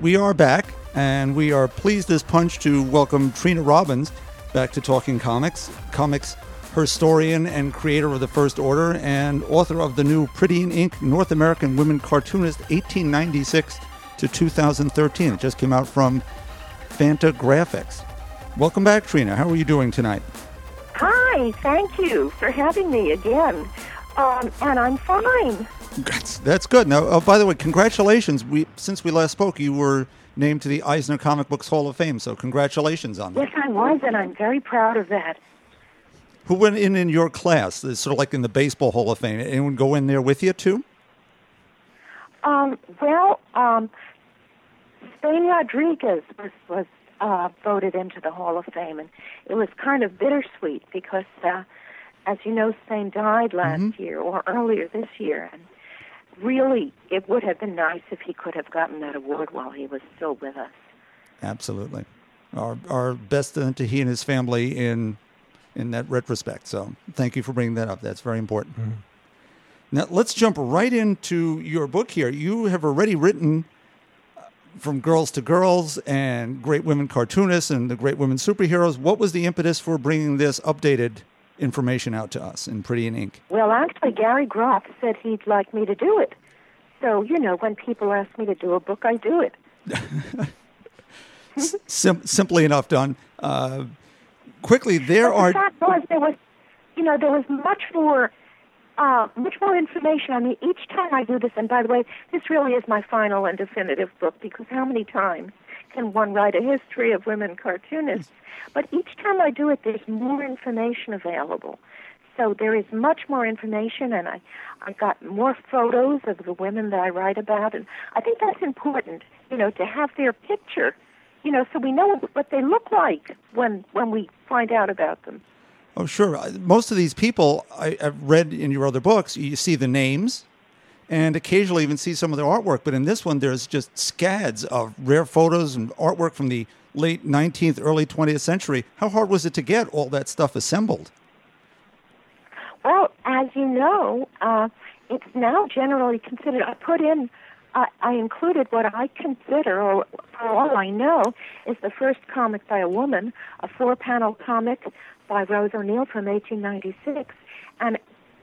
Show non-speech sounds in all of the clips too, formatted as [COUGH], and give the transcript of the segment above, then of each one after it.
We are back, and we are pleased as punch to welcome Trina Robbins back to Talking Comics. Comics historian and creator of the First Order, and author of the new Pretty in Ink North American Women Cartoonist 1896 to 2013. It just came out from Fantagraphics. Welcome back, Trina. How are you doing tonight? Hi, thank you for having me again. Um, and I'm fine. That's, that's good. Now, oh, by the way, congratulations. We since we last spoke, you were named to the Eisner Comic Books Hall of Fame. So congratulations on that. Yes, I was, and I'm very proud of that. Who went in in your class? It's sort of like in the Baseball Hall of Fame. Anyone go in there with you too? Um, well, um, Spain Rodriguez was, was uh, voted into the Hall of Fame, and it was kind of bittersweet because, uh, as you know, Spain died last year or earlier this year, and really, it would have been nice if he could have gotten that award while he was still with us. Absolutely. Our our best to to he and his family in in that retrospect. So thank you for bringing that up. That's very important. Now let's jump right into your book here. You have already written uh, from girls to girls and great women cartoonists and the great women superheroes. What was the impetus for bringing this updated information out to us in Pretty in Ink? Well, actually, Gary Groth said he'd like me to do it. So, you know, when people ask me to do a book, I do it. Sim- simply enough done. Uh, quickly, there But are the fact was, there was, you know, there was much more, uh, much more information. I mean, each time I do this, and by the way, this really is my final and definitive book because how many times can one write a history of women cartoonists? But each time I do it, there's more information available. So there is much more information, and I, I got more photos of the women that I write about, and I think that's important, you know, to have their picture, you know, so we know what they look like when when we find out about them. Oh, sure. Most of these people I, I've read in your other books, you see the names and occasionally even see some of their artwork. But in this one, there's just scads of rare photos and artwork from the late 19th, early 20th century. How hard was it to get all that stuff assembled? Well, as you know, uh, it's now generally considered. I put in, uh, I included what I consider, or for all I know, is the first comic by a woman, a four-panel comic by Rose O'Neill from 1896, and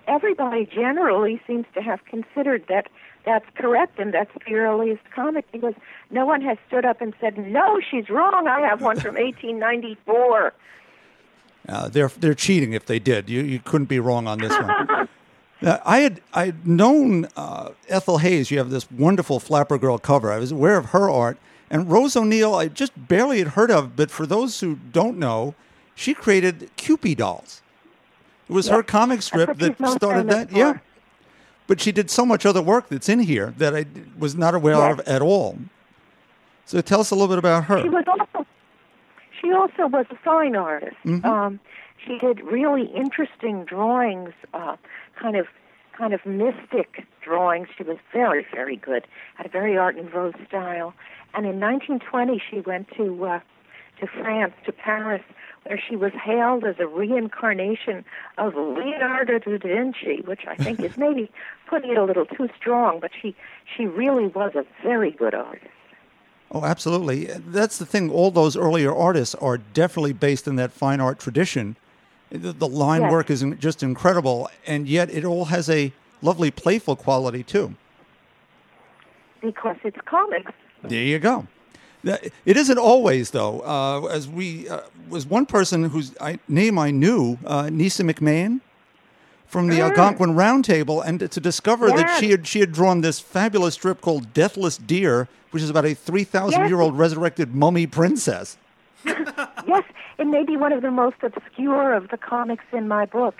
everybody generally seems to have considered that that's correct and that's the earliest comic because no one has stood up and said, "No, she's wrong. I have one from 1894." Uh, they're they're cheating if they did. You you couldn't be wrong on this one. Now, [LAUGHS] I had I had known uh, Ethel Hayes. You have this wonderful Flapper Girl cover. I was aware of her art, and Rose O'Neill. I just barely had heard of, but for those who don't know, she created Kewpie dolls. It was her comic strip that started that. Yeah, but she did so much other work that's in here that I was not aware Yes. of at all. So tell us a little bit about her. She was also she also was a fine artist. Um, she did really interesting drawings, uh, kind of kind of mystic drawings. She was very very good. Had a very Art Nouveau style. And in 1920, she went to uh, to France, to Paris, where she was hailed as a reincarnation of Leonardo da Vinci, which I think is [LAUGHS] maybe putting it a little too strong, but she she really was a very good artist. Oh, absolutely. That's the thing. All those earlier artists are definitely based in that fine art tradition. The, the line Yes. work is just incredible, and yet it all has a lovely, playful quality too. because it's comics. There you go. It isn't always, though. Uh, as we uh, was one person whose I, name I knew, uh, Neysa McMein, from the Mm. Algonquin Round Table, and to discover that she had she had drawn this fabulous strip called Deathless Deer, which is about a three thousand year old resurrected mummy princess. [LAUGHS] yes, it may be one of the most obscure of the comics in my book.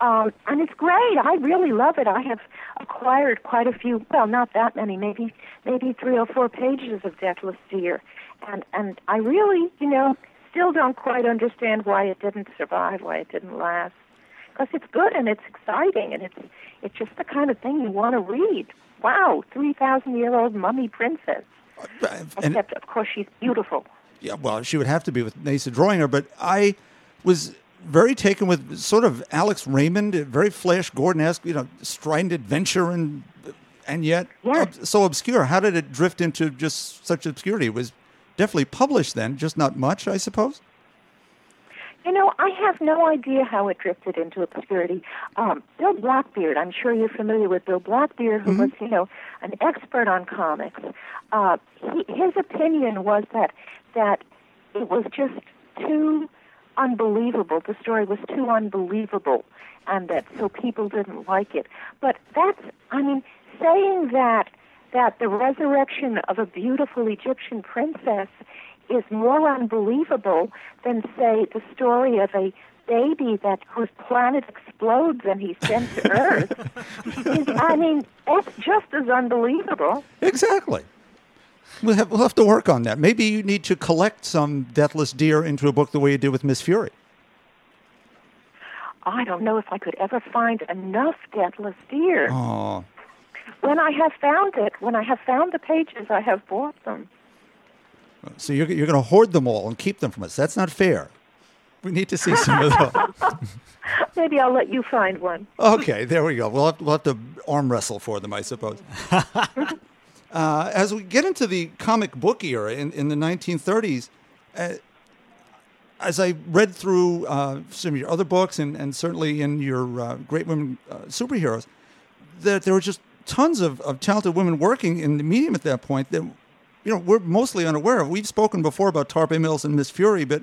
Um, and it's great. I really love it. I have acquired quite a few. Well, not that many. Maybe maybe three or four pages of Deathless Deer, and and I really, you know, still don't quite understand why it didn't survive, why it didn't last. Because it's good and it's exciting and it's it's just the kind of thing you want to read. Wow, three thousand year old mummy princess. And Except, of course, she's beautiful. yeah, well, she would have to be with Neysa drawing her, but I was very taken with sort of Alex Raymond, very Flash Gordon-esque, you know, strident adventure and and yet Yeah. ob- so obscure. How did it drift into just such obscurity? It was definitely published then, just not much, I suppose. You know, I have no idea how it drifted into obscurity. Um, Bill Blackbeard, I'm sure you're familiar with Bill Blackbeard, who was, you know, an expert on comics. Uh, he, his opinion was that that it was just too unbelievable. The story was too unbelievable, and that so people didn't like it. But that's, I mean, saying that that the resurrection of a beautiful Egyptian princess is more unbelievable than say the story of a baby that whose planet explodes and he's sent to [LAUGHS] Earth. is, I mean, it's just as unbelievable. Exactly. We'll have, we'll have to work on that. Maybe you need to collect some Deathless Deer into a book the way you did with Miss Fury. I don't know if I could ever find enough Deathless Deer. Oh, When I have found it, when I have found the pages, I have bought them. so you're, you're going to hoard them all and keep them from us. That's not fair. We need to see some of those. [LAUGHS] [LAUGHS] Maybe I'll let you find one. Okay, there we go. We'll have, we'll have to arm wrestle for them, I suppose. [LAUGHS] uh, as we get into the comic book era in, in the 1930s, uh, as I read through uh, some of your other books and, and certainly in your uh, Great Women uh, Superheroes, that there were just tons of, of talented women working in the medium at that point that you know we're mostly unaware of. We've spoken before about Tarpe Mills and Miss Fury, but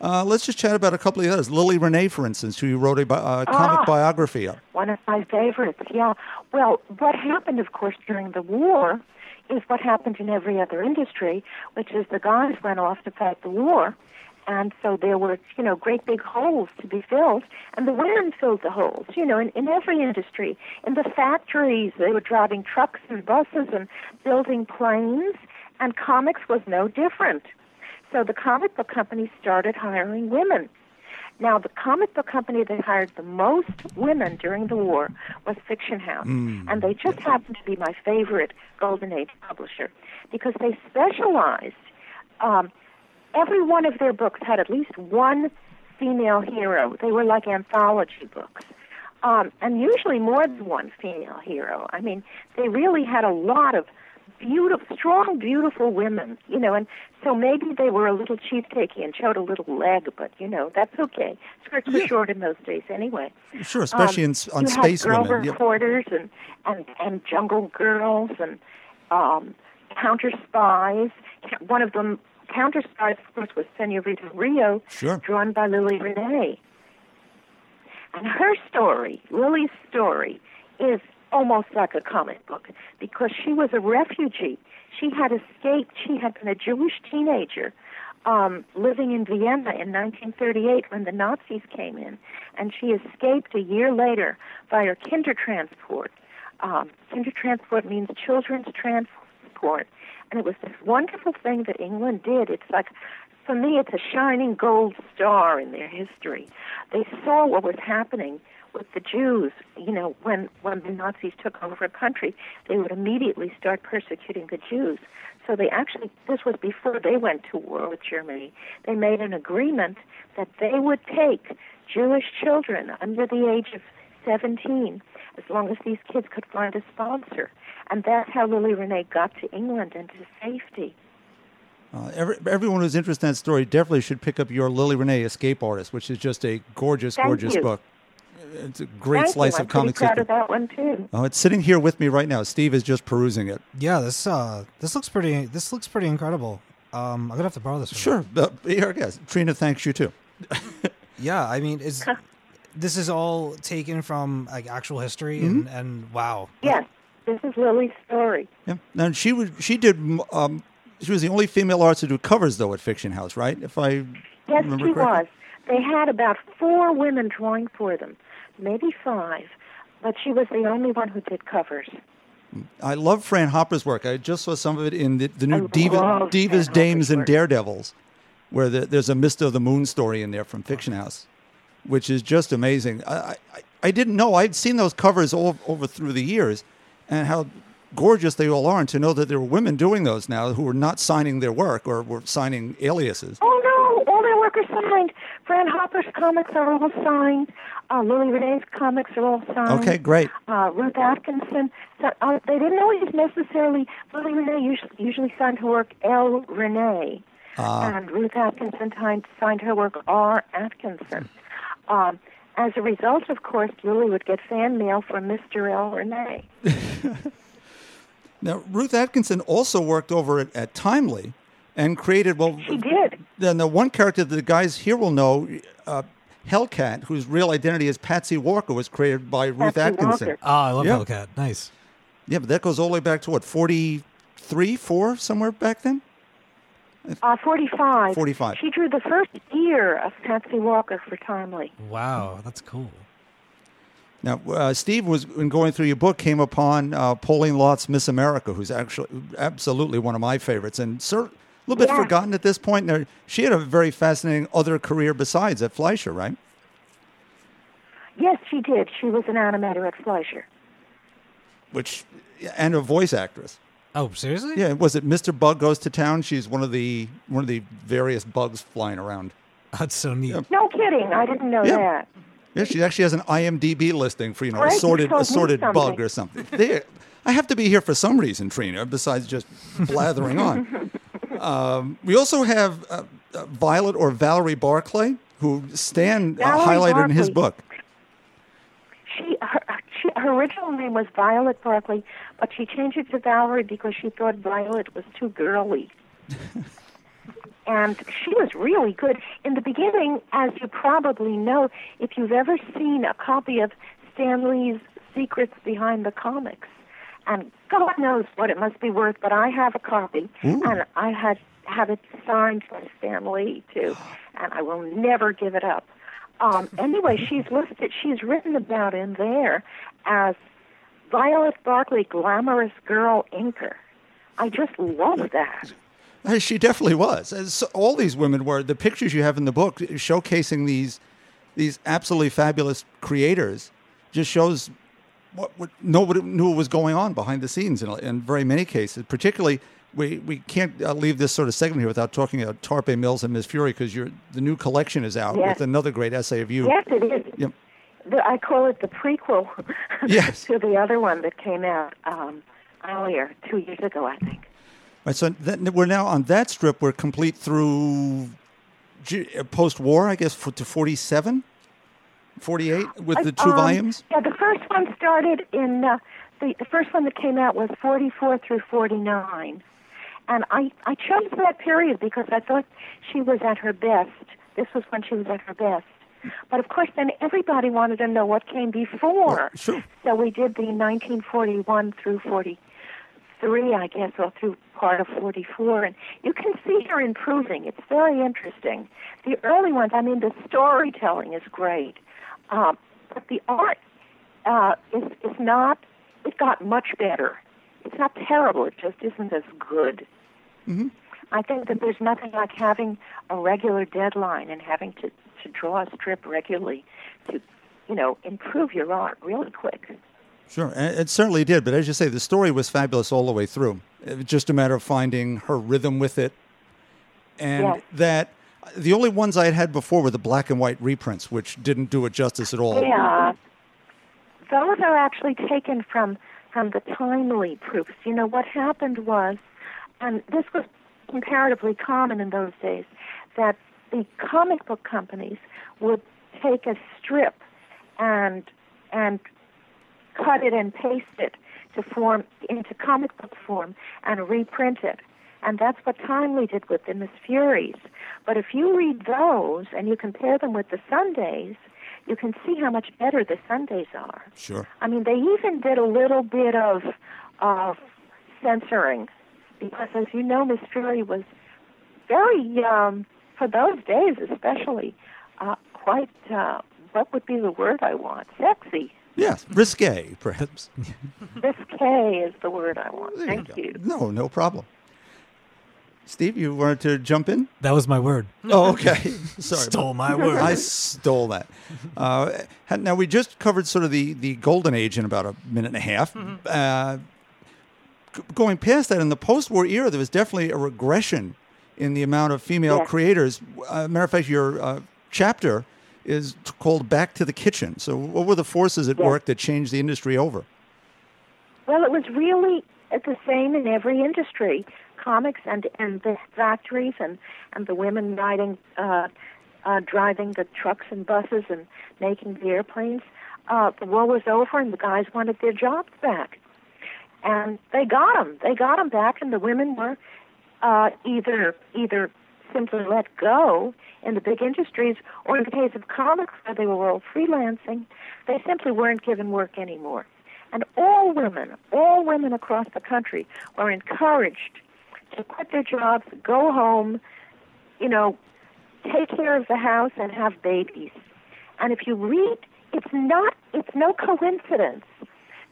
uh, let's just chat about a couple of others. Lily Renee, for instance, who you wrote a bi- uh, comic Ah. biography of. One of my favorites, yeah. Well, what happened, of course, during the war is what happened in every other industry, which is the guys went off to fight the war. And so there were, you know, great big holes to be filled, and the women filled the holes. You know, in, in every industry, in the factories, they were driving trucks and buses and building planes, and comics was no different. So the comic book companies started hiring women. Now, the comic book company that hired the most women during the war was Fiction House, and they just happened to be my favorite Golden Age publisher because they specialized. Um, every one of their books had at least one female hero. They were like anthology books. Um, and usually more than one female hero. I mean, they really had a lot of beautiful, strong, beautiful women, you know, and so maybe they were a little cheesecakey and showed a little leg, but you know, that's okay. Skirts were short in those days anyway. Sure, especially Um, in, on you Space had girl Women. Yep. reporters and, and and jungle girls and um, counter spies. One of them, counter spies, of course, was Senorita Rio, Sure. drawn by Lily Renee. And her story, Lily's story, is almost like a comic book because she was a refugee. She had escaped. She had been a Jewish teenager um, living in Vienna in 1938 when the Nazis came in, and she escaped a year later via Kindertransport. Um, Kindertransport means children's transport, and it was this wonderful thing that England did. It's like, for me, it's a shining gold star in their history. They saw what was happening with the Jews, you know, when when the Nazis took over a country, they would immediately start persecuting the Jews. So they actually, this was before they went to war with Germany. They made an agreement that they would take Jewish children under the age of 17, as long as these kids could find a sponsor. And that's how Lily Renee got to England and to safety. Uh, every, everyone who's interested in that story definitely should pick up your Lily Renee Escape Artist, which is just a gorgeous, Thank gorgeous you. book. It's a great Thank slice you. I'm of comics pretty proud history. of that one too. Oh, it's sitting here with me right now. Steve is just perusing it. Yeah, this uh, this looks pretty. This looks pretty incredible. Um, I'm gonna have to borrow this. From you. Sure, uh, be our guest. Trina thanks you too. [LAUGHS] Yeah, I mean, is this is all taken from like actual history, Mm-hmm. and, and wow, Yes, this is Lily's story. Yeah. Now she was she did um, she was the only female artist to do covers though at Fiction House, right? If I Yes, remember she correctly. was. They had about four women drawing for them, maybe five, but she was the only one who did covers. I love Fran Hopper's work. I just saw some of it in the, the new Diva, Divas, Fran Dames, Hopper's and work. Daredevils, where the, there's a Mysta of the Moon story in there from Fiction House, which is just amazing. I, I, I didn't know. I'd seen those covers all over through the years and how gorgeous they all are. And to know that there were women doing those now who were not signing their work or were signing aliases. Oh no, all their work are signed. Fran Hopper's comics are all signed. Uh, Lily Renee's comics are all signed. Okay, great. Uh, Ruth Atkinson. So, uh, they didn't always necessarily. Lily Renee usually, usually signed her work L. Renee, Ah. and Ruth Atkinson signed, signed her work R. Atkinson. Um, as a result, of course, Lily would get fan mail from Mr. L. Renee. [LAUGHS] Now, Ruth Atkinson also worked over at, at Timely and created, well, She did. then the one character that the guys here will know, uh, Hellcat, whose real identity is Patsy Walker, was created by Ruth Patsy Atkinson. Walker. oh, I love Yeah. Hellcat. Nice. Yeah, but that goes all the way back to what, 43, 4, somewhere back then? Uh, 45. 45. She drew the first year of Patsy Walker for Timely. Wow, that's cool. Now, uh, Steve was in going through your book came upon uh, Pauline Loth's Miss America, who's actually absolutely one of my favorites, and cer- a little bit Yeah. forgotten at this point. Now, she had a very fascinating other career besides at Fleischer, right? Yes, she did. She was an animator at Fleischer. Which and a voice actress. Oh, seriously? Yeah, was it Mr. Bug goes to town? She's one of the one of the various bugs flying around. That's so neat. No kidding. I didn't know Yeah. that. Yeah, she actually has an IMDb listing for you know Right, assorted told assorted bug or something. There, I have to be here for some reason, Trina, besides just blathering on. [LAUGHS] Um, we also have uh, uh, Violet or Valerie Barclay, who Stan uh, highlighted in his book. She her, she her original name was Violet Barclay, but she changed it to Valerie because she thought Violet was too girly. [LAUGHS] and she was really good in the beginning, as you probably know, if you've ever seen a copy of Stan Lee's Secrets Behind the Comics, and God knows what it must be worth, but I have a copy, and I had have it signed by Stan Lee too, and I will never give it up. Um, anyway, she's listed. She's written about in there as Violet Barclay, glamorous girl inker. I just love that. She definitely was. As all these women were. The pictures you have in the book showcasing these these absolutely fabulous creators just shows what, what nobody knew what was going on behind the scenes in, in very many cases. Particularly, we, we can't uh, leave this sort of segment here without talking about Tarpe Mills and Miss Fury because your the new collection is out Yes. with another great essay of you. Yes, it is. Yep. The, I call it the prequel [LAUGHS] Yes. to the other one that came out um, earlier, two years ago, I think. Right, so that, we're now on that strip. We're complete through post war, I guess, to 47, 48 with the two Um, volumes. Yeah, the first one started in uh, the the first one that came out was 44 through 49, and I I chose that period because I thought she was at her best. This was when she was at her best. But of course, then everybody wanted to know what came before. Sure. So we did the 1941 through 43, I guess, or through part of 44, and you can see her improving. It's very interesting. The early ones, I mean, the storytelling is great, um, but the art uh, is is not. It got much better. It's not terrible. It just isn't as good. Mm-hmm. I think that there's nothing like having a regular deadline and having to to draw a strip regularly to, you know, improve your art really quick. Sure, and it certainly did. But as you say, the story was fabulous all the way through. It was just a matter of finding her rhythm with it, and Yes. that the only ones I had had before were the black and white reprints, which didn't do it justice at all. Yeah. Those are actually taken from from the timely proofs. You know what happened was, and this was comparatively common in those days, that the comic book companies would take a strip and and cut it and paste it to form into comic book form and reprint it. And that's what Timely did with the Miss Furies. But if you read those and you compare them with the Sundays, you can see how much better the Sundays are. Sure. I mean, they even did a little bit of of censoring because, as you know, Miss Fury was very, um, for those days especially, uh, quite. Uh, what would be the word I want? Sexy. Yes, risque, perhaps. [LAUGHS] Risque is the word I want. There Thank go. you. No, no problem. Steve, you wanted to jump in? That was my word. Oh, okay. [LAUGHS] Sorry. Stole my word. I stole that. Uh, now we just covered sort of the, the golden age in about a minute and a half. Uh, g- going past that, in the post-war era, there was definitely a regression in the amount of female Yes. creators. Uh, matter of fact, your uh, chapter is t- called "Back to the Kitchen." So, what were the forces at Yes. work that changed the industry over? Well, it was really the same in every industry, comics and and the factories and and the women riding, uh, uh, driving the trucks and buses and making the airplanes. Uh, the war was over, and the guys wanted their jobs back, and they got them. They got them back, and the women were uh, either either simply let go in the big industries, or in the case of comics, where they were all freelancing, they simply weren't given work anymore. And all women, all women across the country were encouraged to quit their jobs, go home, you know, take care of the house and have babies. And if you read, it's not, it's no coincidence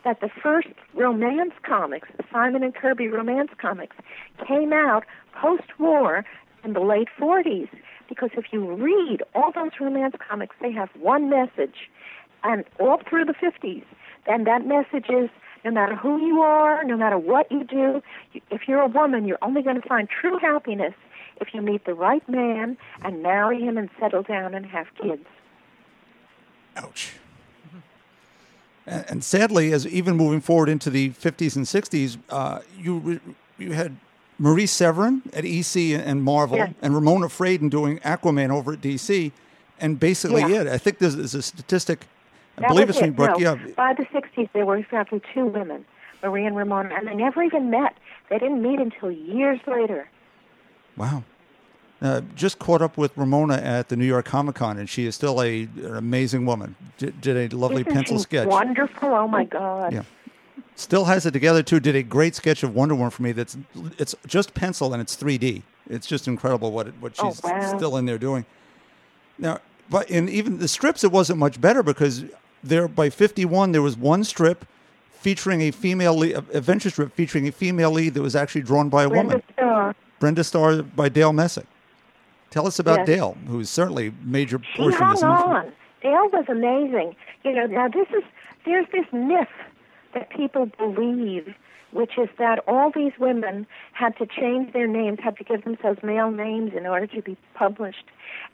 that the first romance comics, Simon and Kirby romance comics, came out post-war in the late 40s. Because if you read all those romance comics, they have one message, and all through the 50s, and that message is no matter who you are, no matter what you do, if you're a woman, you're only going to find true happiness if you meet the right man and marry him and settle down and have kids. Ouch. And, and sadly, as even moving forward into the 50s and 60s, uh, you you had Marie Severin at EC and Marvel, Yeah. and Ramona Fradon doing Aquaman over at DC, and basically Yeah. it. I think there's, there's a statistic. I believe it's from it. Brooke. no, Yeah, By the 60s, there were exactly two women, Marie and Ramona, and they never even met. They didn't meet until years later. Wow. Uh, just caught up with Ramona at the New York Comic Con, and she is still a, an amazing woman. Did, did a lovely Isn't pencil sketch. Wonderful! Oh my God! Yeah. Still has it together too. Did a great sketch of Wonder Woman for me. That's it's just pencil and it's 3D. It's just incredible what it, what Oh, she's wow. still in there doing. Now, but in even the strips, it wasn't much better because there by 51 there was one strip featuring a female lead, adventure strip featuring a female lead that was actually drawn by a Brenda woman, Starr. Brenda Starr by Dale Messick. Tell us about Yes. Dale, who's certainly major She portion of hung this. movie. on. Dale was amazing. You know, now this is there's this myth that people believe, which is that all these women had to change their names, had to give themselves male names in order to be published,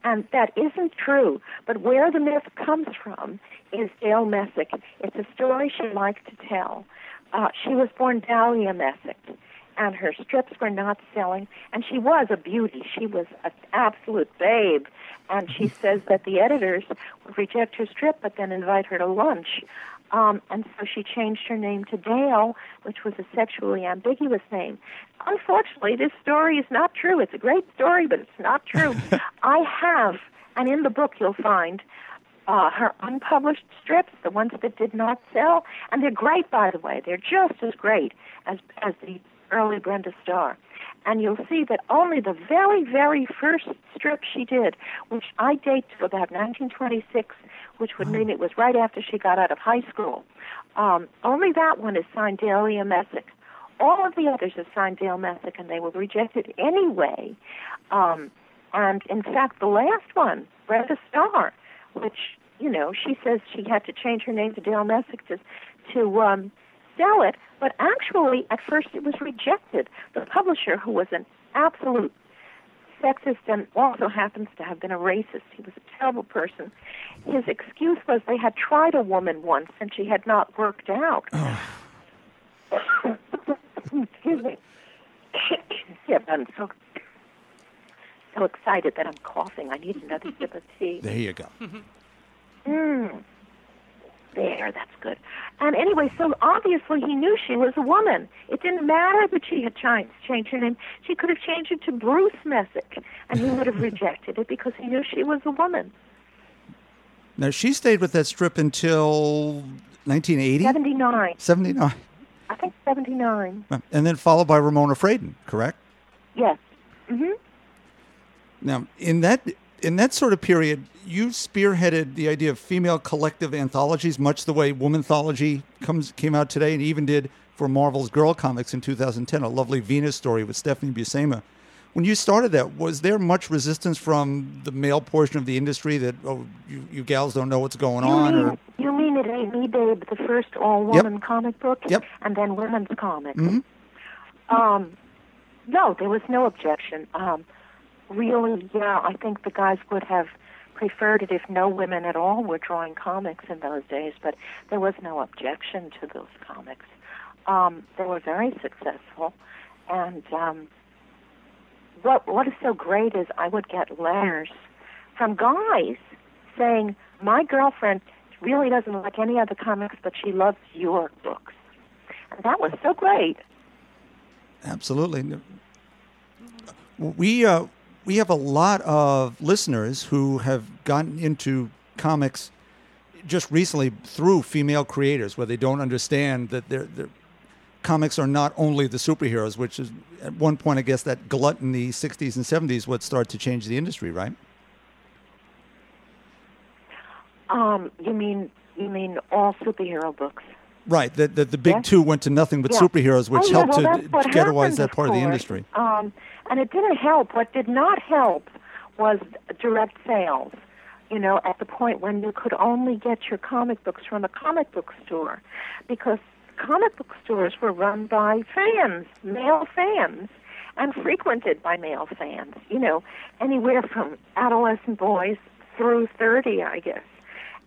and that isn't true. But where the myth comes from is Dale Messick. It's a story she liked to tell. Uh, she was born Dahlia Messick and her strips were not selling. And she was a beauty. She was an absolute babe. And she says that the editors would reject her strip, but then invite her to lunch. Um, and so she changed her name to Dale, which was a sexually ambiguous name. Unfortunately, this story is not true. It's a great story, but it's not true. [LAUGHS] I have, and in the book you'll find uh, her unpublished strips, the ones that did not sell, and they're great, by the way. They're just as great as as the early Brenda Starr. And you'll see that only the very, very first strip she did, which I date to about 1926, which would mean it was right after she got out of high school. Um, only that one is signed Dahlia Messick. All of the others are signed Dale Messick, and they were rejected anyway. Um, and in fact, the last one, Brenda Starr, which you know, she says she had to change her name to Dale Messick to to um, sell it, but actually, at first, it was rejected. The publisher, who was an absolute sexist and also happens to have been a racist, he was a terrible person. His excuse was they had tried a woman once and she had not worked out. Excuse me. [COUGHS] yeah, I'm so so excited that I'm coughing. I need another sip of tea. There you go. Mm. There, that's good. And anyway, so obviously he knew she was a woman. It didn't matter that she had changed, changed her name. She could have changed it to Bruce Messick, and he would have [LAUGHS] rejected it because he knew she was a woman. Now she stayed with that strip until 1980, 79. 79, I think 79. and then followed by Ramona Fradon. Correct. Yes. Mm-hmm. Now, in that in that sort of period, you spearheaded the idea of female collective anthologies, much the way Womanthology comes came out today, and even did for Marvel's Girl Comics in 2010, a lovely Venus story with Stephanie Buscema. When you started that, was there much resistance from the male portion of the industry that oh, you, you gals don't know what's going You on? mean, Or you mean it ain't me, babe, the first all-woman comic book? Yep. And then women's comics. Mhm. Um, no, there was no objection. Um, really, yeah, I think the guys would have preferred it if no women at all were drawing comics in those days, but there was no objection to those comics. Um, they were very successful, and um, what what is so great is I would get letters from guys saying, "My girlfriend really doesn't like any other comics, but she loves your books," and that was so great. Absolutely. We uh, we have a lot of listeners who have gotten into comics just recently through female creators, where they don't understand that comics are not only the superheroes, which is at one point I guess that glut in the '60s and '70s would start to change the industry, right? Um, you mean you mean all superhero books? Right. That the, the big Yes. two went to nothing but Yeah. superheroes, which oh, yeah, helped well, to ghettoize that part of the industry. Um, and it didn't help. What did not help was direct sales. You know, at the point when you could only get your comic books from a comic book store, because comic book stores were run by fans, male fans, and frequented by male fans. You know, anywhere from adolescent boys through 30, I guess.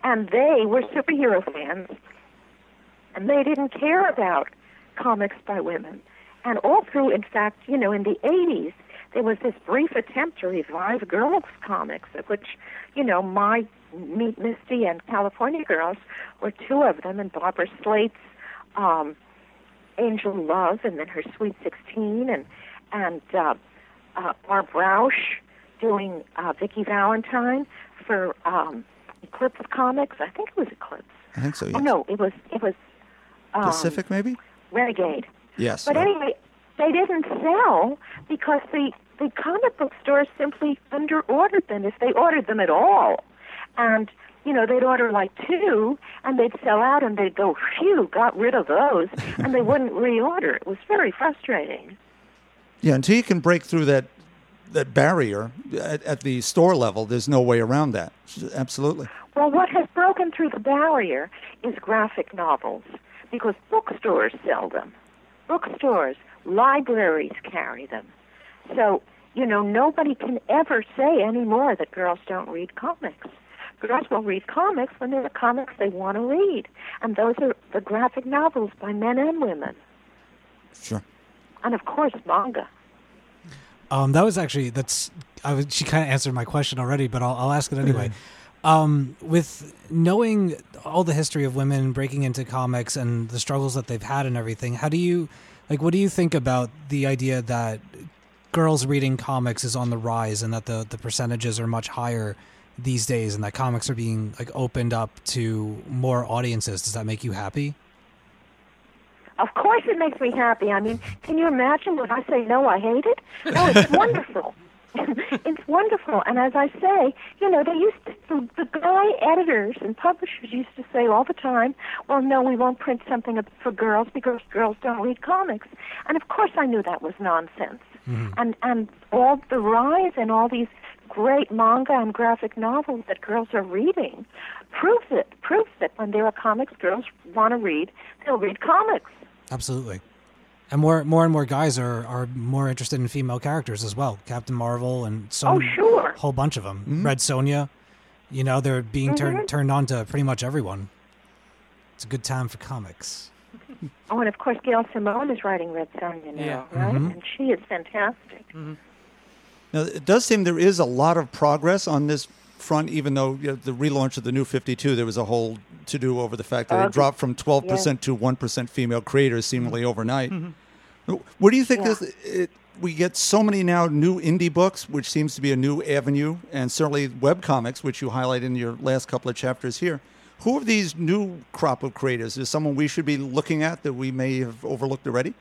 And they were superhero fans and they didn't care about comics by women. And all through, in fact, you know, in the 80s, there was this brief attempt to revive girls' comics, of which, you know, my Meet Misty and California Girls were two of them, and Barbara Slate's um, Angel Love, and then her Sweet 16, and and uh, uh, Barb Rausch doing uh, Vicki Valentine for um, Eclipse Comics. I think it was Eclipse. I think so. Yes. Oh no, it was it was um, Pacific, maybe. Renegade. Yes. But anyway, they didn't sell because the the comic book stores simply underordered them if they ordered them at all, and you know they'd order like two and they'd sell out and they'd go phew got rid of those [LAUGHS] and they wouldn't reorder. It was very frustrating. Yeah, until you can break through that that barrier at, at the store level, there's no way around that. Absolutely. Well, what has broken through the barrier is graphic novels because bookstores sell them. Bookstores, libraries carry them. So, you know, nobody can ever say anymore that girls don't read comics. Girls will read comics when they're the comics they want to read. And those are the graphic novels by men and women. Sure. And of course, manga. Um, that was actually that's I was, she kind of answered my question already, but I'll, I'll ask it anyway. Um, with knowing all the history of women breaking into comics and the struggles that they've had and everything, how do you like? What do you think about the idea that girls reading comics is on the rise and that the the percentages are much higher these days, and that comics are being like opened up to more audiences? Does that make you happy? Of course, it makes me happy. I mean, can you imagine when I say no, I hate it? No, it's [LAUGHS] wonderful. [LAUGHS] it's wonderful. And as I say, you know, they used to, the, the guy editors and publishers used to say all the time, well, no, we won't print something for girls because girls don't read comics. And of course, I knew that was nonsense. Mm-hmm. And and all the rise and all these great manga and graphic novels that girls are reading proves it. Proves that when there are comics girls want to read, they'll read comics. Absolutely. And more, more and more guys are, are more interested in female characters as well. Captain Marvel and so Oh, sure. whole bunch of them. Red Sonja, you know, they're being turned Mhm. turned on to pretty much everyone. It's a good time for comics. Oh, and of course, Gail Simone is writing Red Sonja now, Yeah. right? Mhm. And she is fantastic. Now, it does seem there is a lot of progress on this front, even though you know, the relaunch of the new 52, there was a whole to do over the fact that it dropped from 12% to 1% female creators seemingly overnight. Where do you think Yeah. this, it, we get so many now new indie books, which seems to be a new avenue, and certainly web comics, which you highlight in your last couple of chapters here. Who are these new crop of creators? Is someone we should be looking at that we may have overlooked already?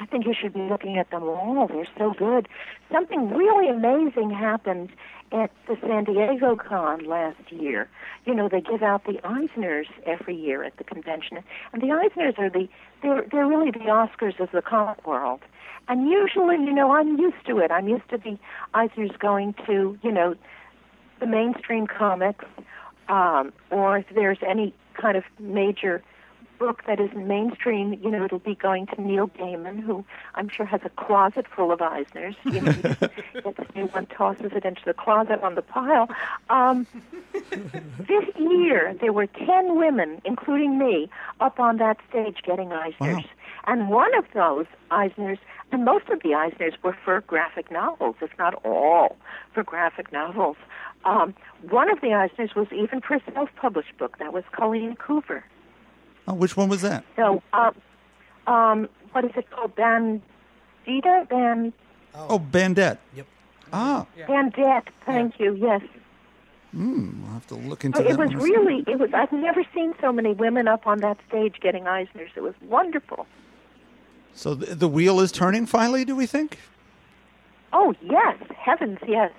I think you should be looking at them all. They're so good. Something really amazing happened at the San Diego Con last year. You know, they give out the Eisners every year at the convention, and the Eisners are the they're they're really the Oscars of the comic world. And usually, you know, I'm used to it. I'm used to the Eisners going to, you know, the mainstream comics, um, or if there's any kind of major book that isn't mainstream, you know, it'll be going to Neil Gaiman, who I'm sure has a closet full of Eisners. You know, [LAUGHS] gets new one, tosses it into the closet on the pile. Um, this year, there were 10 women, including me, up on that stage getting Eisners. Wow. And one of those Eisners, and most of the Eisners were for graphic novels, if not all for graphic novels. Um, one of the Eisners was even for a self-published book. That was Colleen Coover. Oh, which one was that? So, um, um, what is it called? Bandita? Band, Oh, Bandette. Yep. Ah, Bandette. Thank you. Yes. hmm, I'll have to look into Oh, that. it was really, it was, I've never seen so many women up on that stage getting Eisners. It was wonderful. So the, the wheel is turning finally, do we think? Oh, yes. Heavens, yes.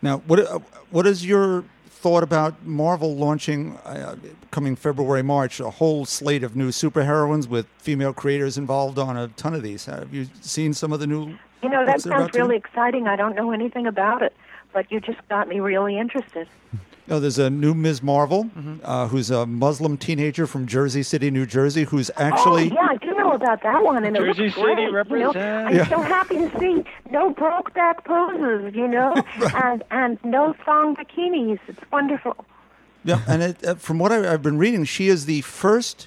Now, what uh, what is your thought about Marvel launching uh, coming February March a whole slate of new superheroines with female creators involved on a ton of these? Have you seen some of the new? You know, that sounds really exciting. I don't know anything about it, but you just got me really interested. [LAUGHS] Oh, there's a new Ms. Marvel, Mm-hmm. uh, who's a Muslim teenager from Jersey City, New Jersey, who's actually oh, yeah, I do know about that one. And Jersey it City represents. You know? I'm Yeah. so happy to see no broke back poses, you know, [LAUGHS] and and no thong bikinis. It's wonderful. Yeah, and it, uh, from what I, I've been reading, she is the first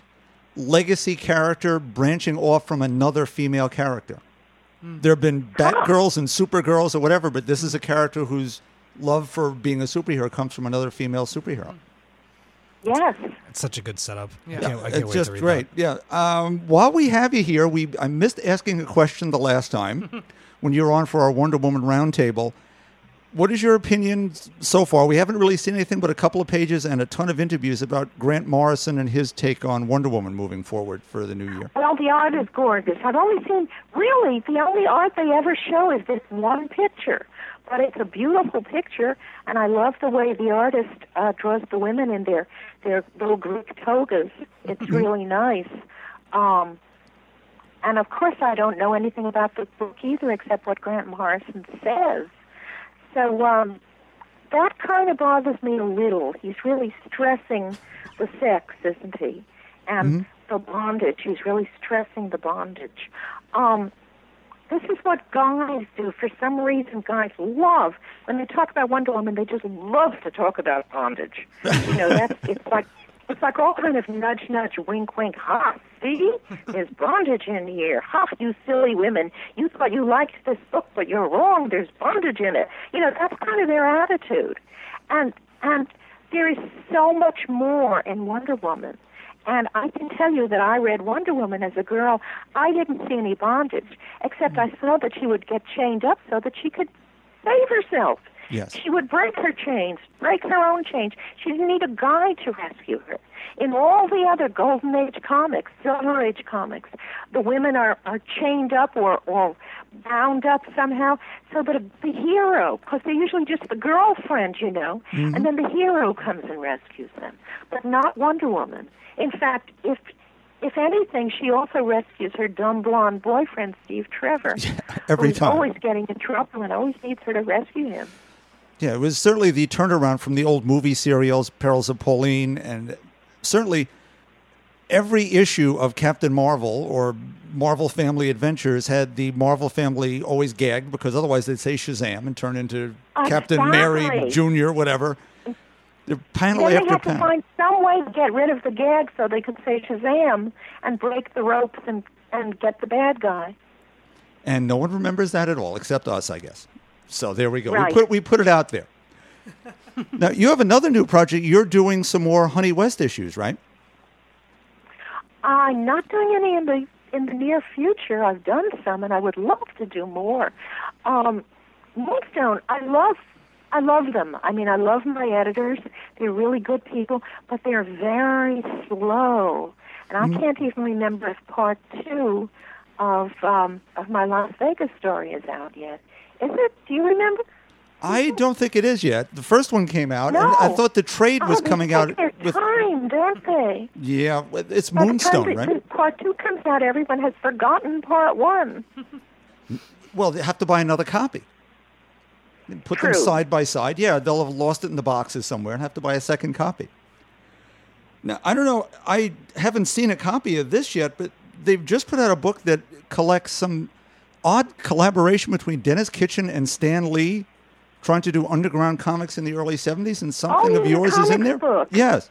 legacy character branching off from another female character. There have been Batgirls and Supergirls or whatever, but this is a character whose love for being a superhero comes from another female superhero. Yes. It's such a good setup. Yeah. I can't, I can't it's wait just to read great. Yeah. Um, while we have you here, we I missed asking a question the last time [LAUGHS] when you were on for our Wonder Woman roundtable. What is your opinion so far? We haven't really seen anything but a couple of pages and a ton of interviews about Grant Morrison and his take on Wonder Woman moving forward for the new year. Well, the art is gorgeous. I've only seen, really, the only art they ever show is this one picture. But it's a beautiful picture, and I love the way the artist uh, draws the women in their, their little Greek togas. It's really nice. Um, and of course, I don't know anything about the book either, except what Grant Morrison says. So um, that kind of bothers me a little. He's really stressing the sex, isn't he? And the bondage. He's really stressing the bondage. Um, this is what guys do. For some reason, guys love when they talk about Wonder Woman. They just love to talk about bondage. You know, that's [LAUGHS] it's like it's like all kind of nudge, nudge, wink, wink. Ha! See, there's bondage in here. Ha! You silly women. You thought you liked this book, but you're wrong. There's bondage in it. You know, that's kind of their attitude, and and there is so much more in Wonder Woman. And I can tell you that I read Wonder Woman as a girl. I didn't see any bondage, except I mm. saw that she would get chained up so that she could save herself. Yes. She would break her chains, break her own chains. She didn't need a guy to rescue her. In all the other Golden Age comics, Silver Age comics, the women are, are chained up or, or bound up somehow so that the hero, because they're usually just the girlfriend, you know, and mm-hmm. then the hero comes and rescues them. But not Wonder Woman. In fact, if if anything, she also rescues her dumb blonde boyfriend, Steve Trevor. [LAUGHS] every who's time. always getting in trouble and always needs her to rescue him. Yeah, it was certainly the turnaround from the old movie serials, Perils of Pauline, and certainly every issue of Captain Marvel or Marvel Family Adventures had the Marvel family always gagged because otherwise they'd say Shazam and turn into Captain Mary Jr., whatever. The panel Then they after had to find some way to get rid of the gag so they could say Shazam and break the ropes and, and get the bad guy. and no one remembers that at all except us, I guess. So there we go. Right. We put we put it out there. [LAUGHS] now you have another new project. You're doing some more Honey West issues, right? I'm not doing any in the in the near future, I've done some, and I would love to do more. Um, Moonstone, I love, I love them. I mean, I love my editors. They're really good people, but they're very slow, and I can't even remember if part two of um, of my Las Vegas story is out yet. Is it? Do you remember? I don't think it is yet. The first one came out, and I thought the trade was oh, coming out their with. time, don't they? Yeah, it's By Moonstone, the- right? Part two comes out, everyone has forgotten part one. Well, they have to buy another copy. And Put them side by side. Yeah, they'll have lost it in the boxes somewhere and have to buy a second copy. Now, I don't know. I haven't seen a copy of this yet, but they've just put out a book that collects some odd collaboration between Denis Kitchen and Stan Lee trying to do underground comics in the early 70s, and something you of yours is in there? book? Yes.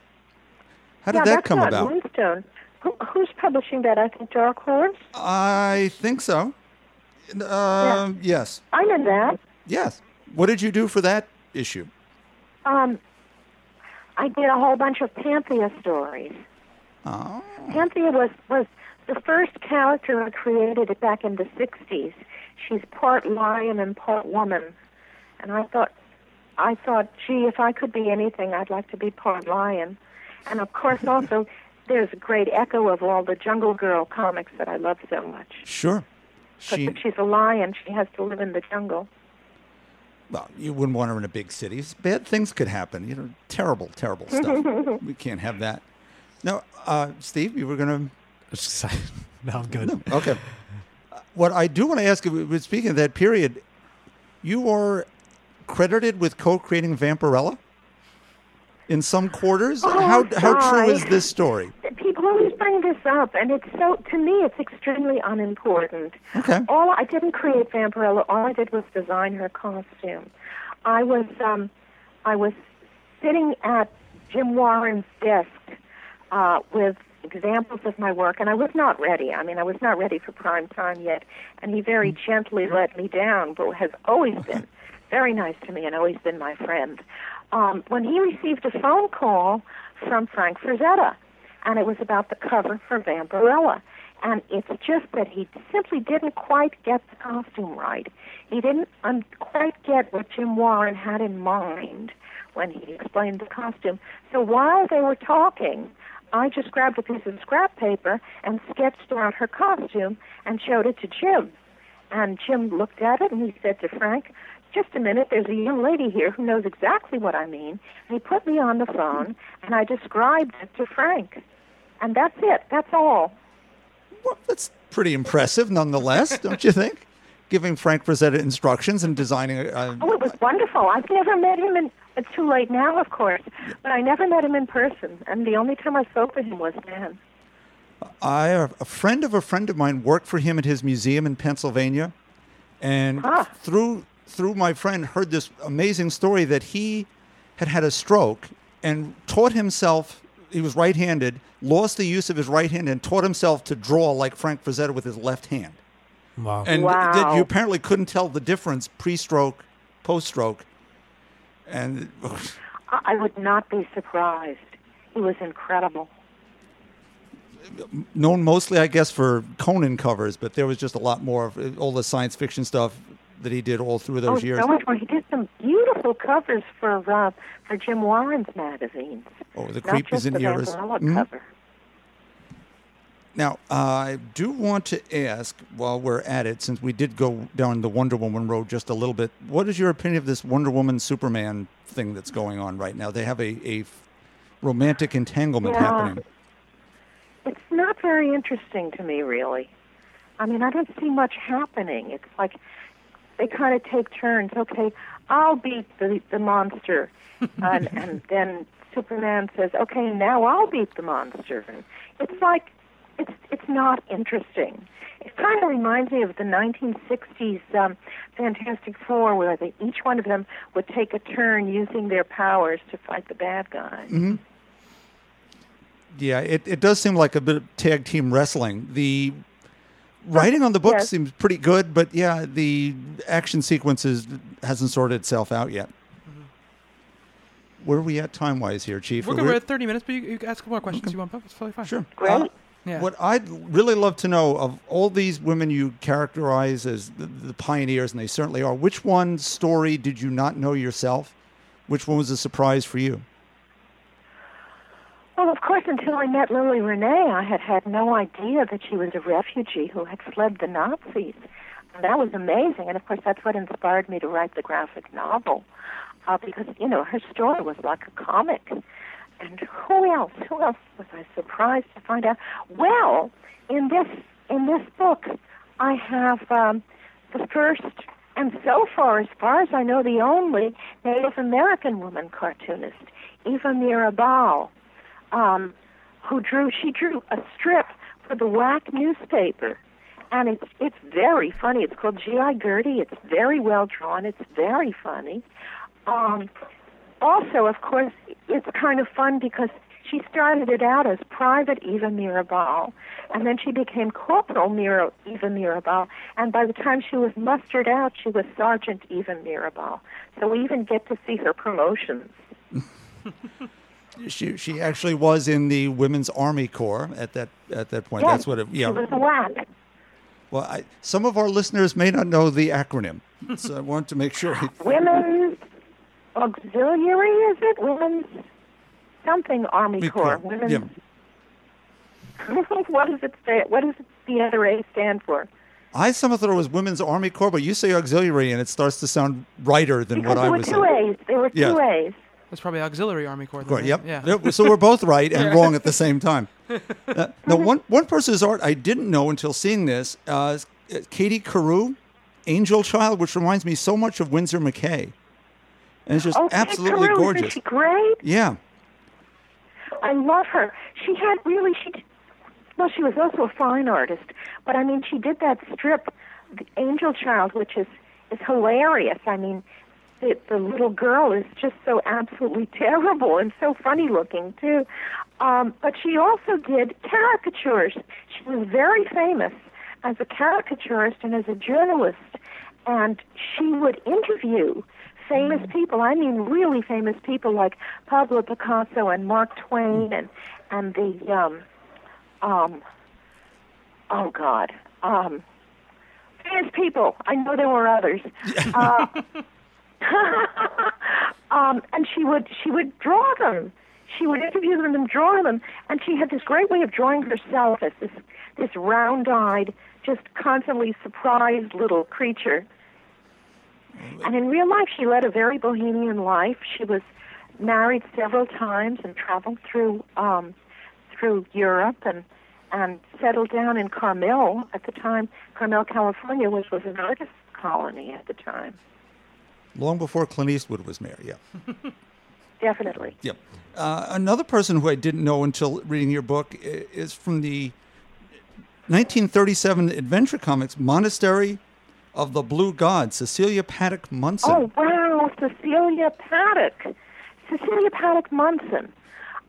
How did yeah, that come about? Moonstone. Who, who's publishing that? I think Dark Horse. I think so. Um, Yes. I know that. Yes. What did you do for that issue? Um, I did a whole bunch of Panthea stories. Oh. Panthea was was the first character I created back in the '60s. She's part lion and part woman, and I thought, I thought, gee, if I could be anything, I'd like to be part lion. And of course, also, [LAUGHS] there's a great echo of all the Jungle Girl comics that I love so much. Sure. But she's a lion; she has to live in the jungle. well, you wouldn't want her in a big city. Bad things could happen. You know, terrible, terrible stuff. [LAUGHS] we can't have that. No, uh, Steve, you were going [LAUGHS] to. no, I'm good. to. Okay. Uh, What I do want to ask you, speaking of that period, you are credited with co-creating Vampirella in some quarters. Oh, how how true is this story? People always bring this up, and it's so to me, it's extremely unimportant. Okay. All I didn't create Vampirella. All I did was design her costume. I was um, I was sitting at Jim Warren's desk uh, with examples of my work, and I was not ready. I mean, I was not ready for prime time yet, and he very gently let me down, but has always been very nice to me and always been my friend. Um, when he received a phone call from Frank Frazetta, and it was about the cover for Vampirella. And it's just that he simply didn't quite get the costume right. He didn't un- quite get what Jim Warren had in mind when he explained the costume. So while they were talking, I just grabbed a piece of scrap paper and sketched out her costume and showed it to Jim. And Jim looked at it and he said to Frank, just a minute, there's a young lady here who knows exactly what I mean. And he put me on the phone and I described it to Frank. And that's it. That's all. Well, that's pretty impressive, nonetheless, don't you think? Giving Frank Frazetta instructions and designing a, a Oh, it was wonderful. I've never met him in. It's too late now, of course, but I never met him in person. And the only time I spoke with him was then. I a friend of a friend of mine worked for him at his museum in Pennsylvania, and Ah. through through my friend heard this amazing story that he had had a stroke and taught himself. He was right-handed, lost the use of his right hand, and taught himself to draw like Frank Frazetta with his left hand. Wow. And Wow. that you apparently couldn't tell the difference pre-stroke, post-stroke, and I I would not be surprised. He was incredible. known mostly, I guess, for Conan covers, but there was just a lot more of all the science fiction stuff that he did all through those oh, years. so much more. He did some beautiful covers for uh, for Jim Warren's magazines. Oh, the creep is in the here. Is, Vampirella Mhm. cover. Now, I do want to ask, while we're at it, since we did go down the Wonder Woman road just a little bit, what is your opinion of this Wonder Woman Superman thing that's going on right now? They have a, a romantic entanglement Yeah. happening. It's not very interesting to me, really. I mean, I don't see much happening. It's like they kind of take turns. Okay, I'll beat the the monster, [LAUGHS] and and then Superman says, "Okay, now I'll beat the monster." And it's like it's it's not interesting. It kind of reminds me of the 1960s um, Fantastic Four, where they, each one of them would take a turn using their powers to fight the bad guys. Yeah, it, it does seem like a bit of tag team wrestling. The writing on the book Yes. seems pretty good, but yeah, the action sequences hasn't sorted itself out yet. Where are we at time wise here, Chief? We're good. we- We're at 30 minutes, but you, you can ask more questions you want. That's totally fine. Sure. Great. Uh, Yeah. What I'd really love to know of all these women you characterize as the, the pioneers, and they certainly are, which one story did you not know yourself? Which one was a surprise for you? Well, of course, until I met Lily Renee, I had had no idea that she was a refugee who had fled the Nazis. And that was amazing. And of course, that's what inspired me to write the graphic novel, uh, because you know her story was like a comic. And who else? Who else was I surprised to find out? Well, in this in this book, I have um, the first, and so far, as far as I know, the only Native American woman cartoonist, Eva Mirabal um, who drew she drew a strip for the WAAC newspaper, and it's it's very funny. It's called G.I. Gertie. It's very well drawn. It's very funny. Um, also, of course, it's kind of fun because she started it out as Private Eva Mirabal, and then she became Corporal Mira, Eva Mirabal, and by the time she was mustered out, she was Sergeant Eva Mirabal. So we even get to see her promotions. [LAUGHS] She she actually was in the Women's Army Corps at that at that point. Yes, That's what it. Yeah. She was a WAAC. Well, I, some of our listeners may not know the acronym, so I want to make sure. [LAUGHS] Women's Auxiliary, is it? Women's something Army Corps. Corps, Women's. yeah. [LAUGHS] what does it say? What does the other A stand for? I somehow thought it was Women's Army Corps, but you say auxiliary, and it starts to sound righter than Because what there I were was two saying. A's. There were two Yeah. A's. That's probably Auxiliary Army Corps. then, Corps, right? Yep. Yeah. So we're both right and [LAUGHS] wrong at the same time. [LAUGHS] Uh, now, one one person's art I didn't know until seeing this uh, is Katie Carew, Angel Child, which reminds me so much of Winsor McCay, and it's just Oh, absolutely Carew, gorgeous. Isn't she great? Yeah. I love her. She had really she. d- Well, she was also a fine artist, but I mean, she did that strip, The Angel Child, which is is hilarious. I mean, the the little girl is just so absolutely terrible and so funny looking too. Um, but she also did caricatures. She was very famous as a caricaturist and as a journalist, and she would interview famous people. I mean, really famous people like Pablo Picasso and Mark Twain and and the um, um, oh God, um, famous people. I know there were others. [LAUGHS] Uh, [LAUGHS] um, and she would she would draw them. She would interview them and draw them. And she had this great way of drawing herself as this this round-eyed, just constantly surprised little creature. And in real life, she led a very bohemian life. She was married several times and traveled through um, through Europe and and settled down in Carmel at the time. Carmel, California, which was an artist colony at the time. Long before Clint Eastwood was mayor. Yeah. [LAUGHS] Definitely. Yep. Uh, another person who I didn't know until reading your book is from the 1937 adventure comics Monastery of the Blue God, Cecilia Paddock Munson. Oh wow, Cecilia Paddock, Cecilia Paddock Munson.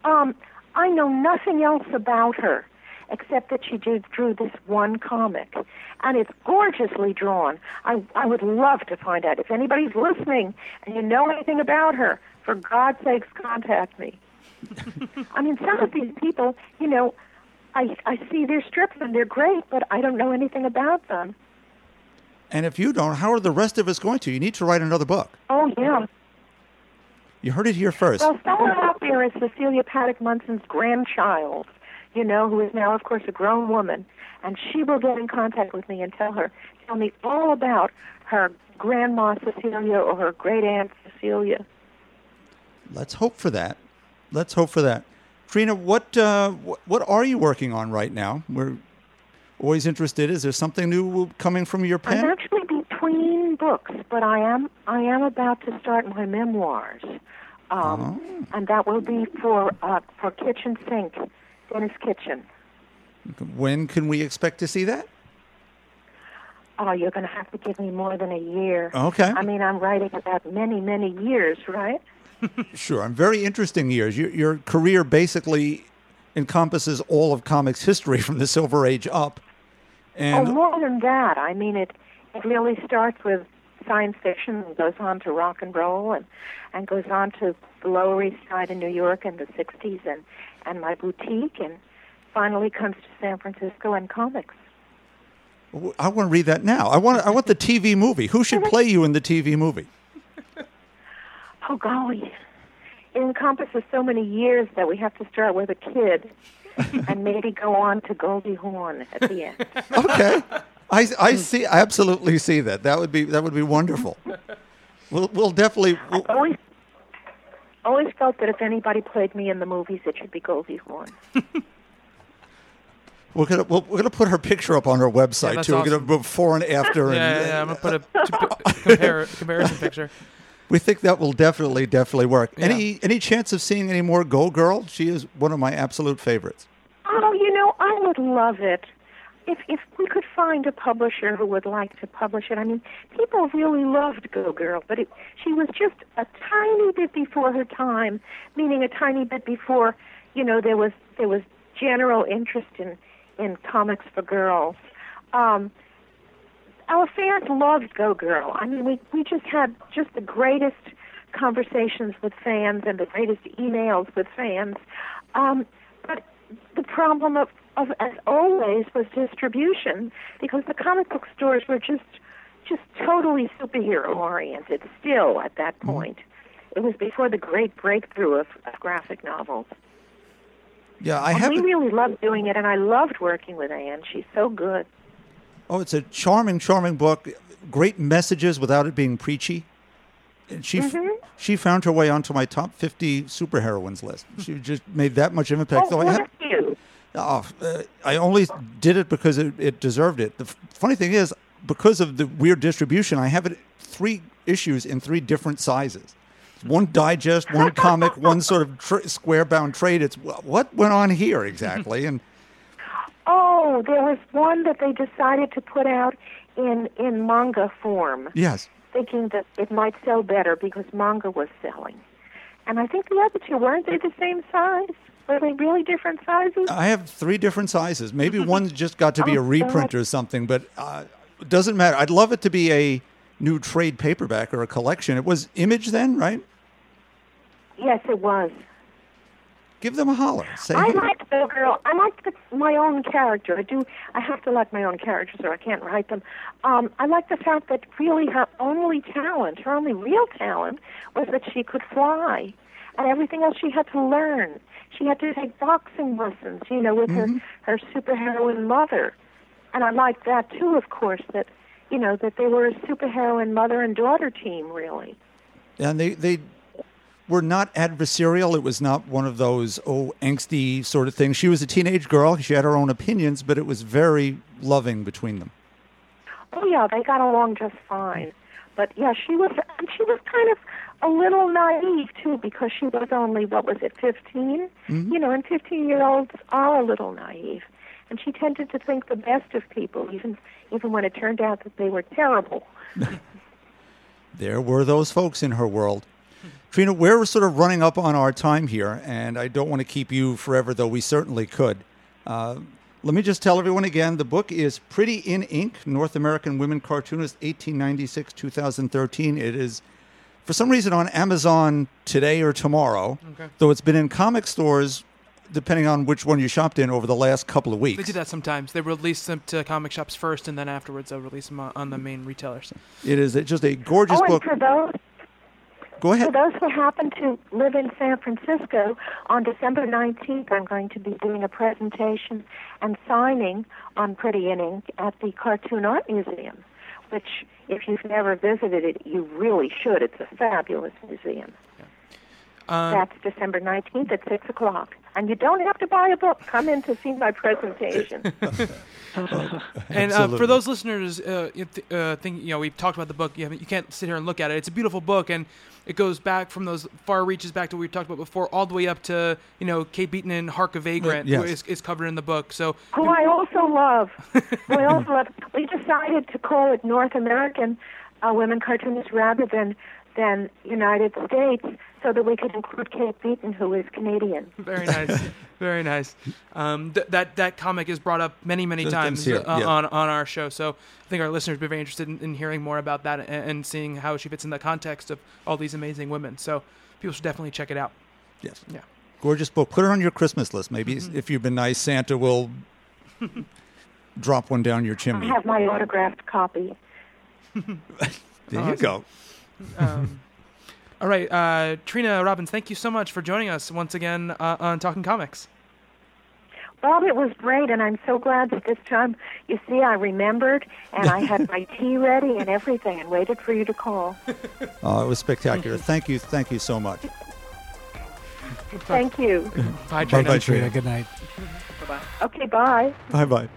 Um, I know nothing else about her except that she did, drew this one comic, and it's gorgeously drawn. I I would love to find out if anybody's listening and you know anything about her. For God's sakes, contact me. [LAUGHS] I mean, some of these people, you know, I I see their strips and they're great, but I don't know anything about them. And if you don't, how are the rest of us going to? You need to write another book. Oh yeah. You heard it here first. Well, someone out there is Cecilia Paddock Munson's grandchild, you know, who is now, of course, a grown woman, and she will get in contact with me and tell her, tell me all about her grandma Cecilia or her great aunt Cecilia. Let's hope for that. Let's hope for that. Trina, what uh, what, what are you working on right now? We're always interested. Is there something new coming from your pen? I'm actually between books, but I am I am about to start my memoirs, um, and that will be for uh, for Kitchen Sink, Denis Kitchen. When can we expect to see that? Oh, you're going to have to give me more than a year. Okay. I mean, I'm writing about many, many years, right? [LAUGHS] Sure. I'm very interesting years. Your, your career basically encompasses all of comics history [LAUGHS] from the Silver Age up. And oh, more than that. I mean, it it really starts with science fiction and goes on to rock and roll and and goes on to the Lower East Side in New York in the '60s and and my boutique and finally comes to San Francisco and comics. I want to read that now. I want I want the TV movie. Who should play you in the TV movie? [LAUGHS] Oh golly, it encompasses so many years that we have to start with a kid, [LAUGHS] and maybe go on to Goldie Hawn at the end. Okay, I, I mm. see. I absolutely see that. That would be that would be wonderful. [LAUGHS] We'll we'll definitely. We'll, Always, always felt that if anybody played me in the movies, it should be Goldie Hawn. [LAUGHS] we're gonna we'll, we're gonna put her picture up on our website that's too. We're awesome. gonna before and after. [LAUGHS] Yeah, and, yeah, yeah, I'm gonna put a t- compare, comparison picture. We think that will definitely definitely work. Yeah. Any any chance of seeing any more Go Girl? She is one of my absolute favorites. Oh, you know, I would love it if if we could find a publisher who would like to publish it. I mean, people really loved Go Girl, but it, she was just a tiny bit before her time, meaning a tiny bit before, you know, there was there was general interest in in comics for girls. Um, our fans loved Go Girl. I mean, we we just had just the greatest conversations with fans and the greatest emails with fans. Um, but the problem of, of as always was distribution because the comic book stores were just just totally superhero oriented still at that point. It was before the great breakthrough of, of graphic novels. Yeah, I And we really loved doing it, and I loved working with Anne. She's so good. Oh, it's a charming, charming book. Great messages without it being preachy. And she Mm-hmm. she found her way onto my top fifty superheroines list. She just made that much impact. Oh, Though I thank you. oh, uh, I only did it because it, it deserved it. The f- funny thing is, because of the weird distribution, I have it three issues in three different sizes. One digest, one [LAUGHS] comic, one sort of tr- square-bound trade. It's what went on here exactly, and Oh, there was one that they decided to put out in in manga form, yes, thinking that it might sell better because manga was selling. And I think the other two weren't they the same size? They really different sizes? I have three different sizes. Maybe [LAUGHS] one's just got to be a Oh, reprint God. or something, but uh, it doesn't matter. I'd love it to be a new trade paperback or a collection. It was Image then, right? yes, it was. Give them a holler. Say, I hey. liked the girl. I like the, my own character. I do. I have to like my own characters, or I can't write them. Um, I like the fact that really her only talent, her only real talent, was that she could fly, and everything else she had to learn. She had to take boxing lessons, you know, with her mm-hmm. her superheroine mother, and I liked that too. Of course, that you know that they were a superheroine mother and daughter team, really. and they they were not adversarial. It was not one of those oh angsty sort of things. She was a teenage girl. She had her own opinions, but it was very loving between them. Oh yeah, they got along just fine. But yeah, she was and she was kind of a little naive too because she was only what was it, 15? You know, and 15-year-olds are a little naive. And she tended to think the best of people even even when it turned out that they were terrible. [LAUGHS] there were those folks in her world. Trina, we're sort of running up on our time here, and I don't want to keep you forever, though we certainly could. Uh, let me just tell everyone again the book is Pretty in Ink, North American Women Cartoonist, 1896 2013. It is, for some reason, on Amazon today or tomorrow, Okay. though it's been in comic stores, depending on which one you shopped in over the last couple of weeks. They do that sometimes. They release them to comic shops first, and then afterwards they'll release them on, on the main retailers. It is just a gorgeous oh, and book. for those Go For those who happen to live in San Francisco, on December 19th, I'm going to be doing a presentation and signing on Pretty in Ink at the Cartoon Art Museum, which, if you've never visited it, you really should. It's a fabulous museum. Um, That's December 19th at 6 o'clock. And you don't have to buy a book. Come in to see my presentation. [LAUGHS] [LAUGHS] And uh, for those listeners, uh, th- uh, think you know we've talked about the book. You, you can't sit here and look at it. It's a beautiful book, and it goes back from those far reaches back to what we talked about before, all the way up to you know Kate Beaton and Hark a Vagrant, Yes. who is, is covered in the book. So who I also love. [LAUGHS] Who I also love. We decided to call it North American uh, Women Cartoonists rather than than United States, so that we could include Kate Beaton, who is Canadian. very nice, [LAUGHS] very nice. Um, th- that that comic is brought up many many Just times here, uh, yeah. on on our show. So I think our listeners would be very interested in, in hearing more about that and, and seeing how she fits in the context of all these amazing women. So people should definitely check it out. Yes. Yeah. gorgeous book. Put it on your Christmas list. Maybe Mm-hmm. if you've been nice, Santa will [LAUGHS] drop one down your chimney. I chimney. have my autographed copy. [LAUGHS] There you go. Um, [LAUGHS] all right, uh, Trina Robbins, thank you so much for joining us once again uh, on Talking Comics. Bob, it was great, and I'm so glad that this time, you see, I remembered, and I had my [LAUGHS] tea ready and everything, and waited for you to call. Uh, [LAUGHS] it was spectacular. Thank you. Thank you so much. Thank you. Bye, Bye-bye, Trina. Trina. Good night. Okay, bye. Bye bye.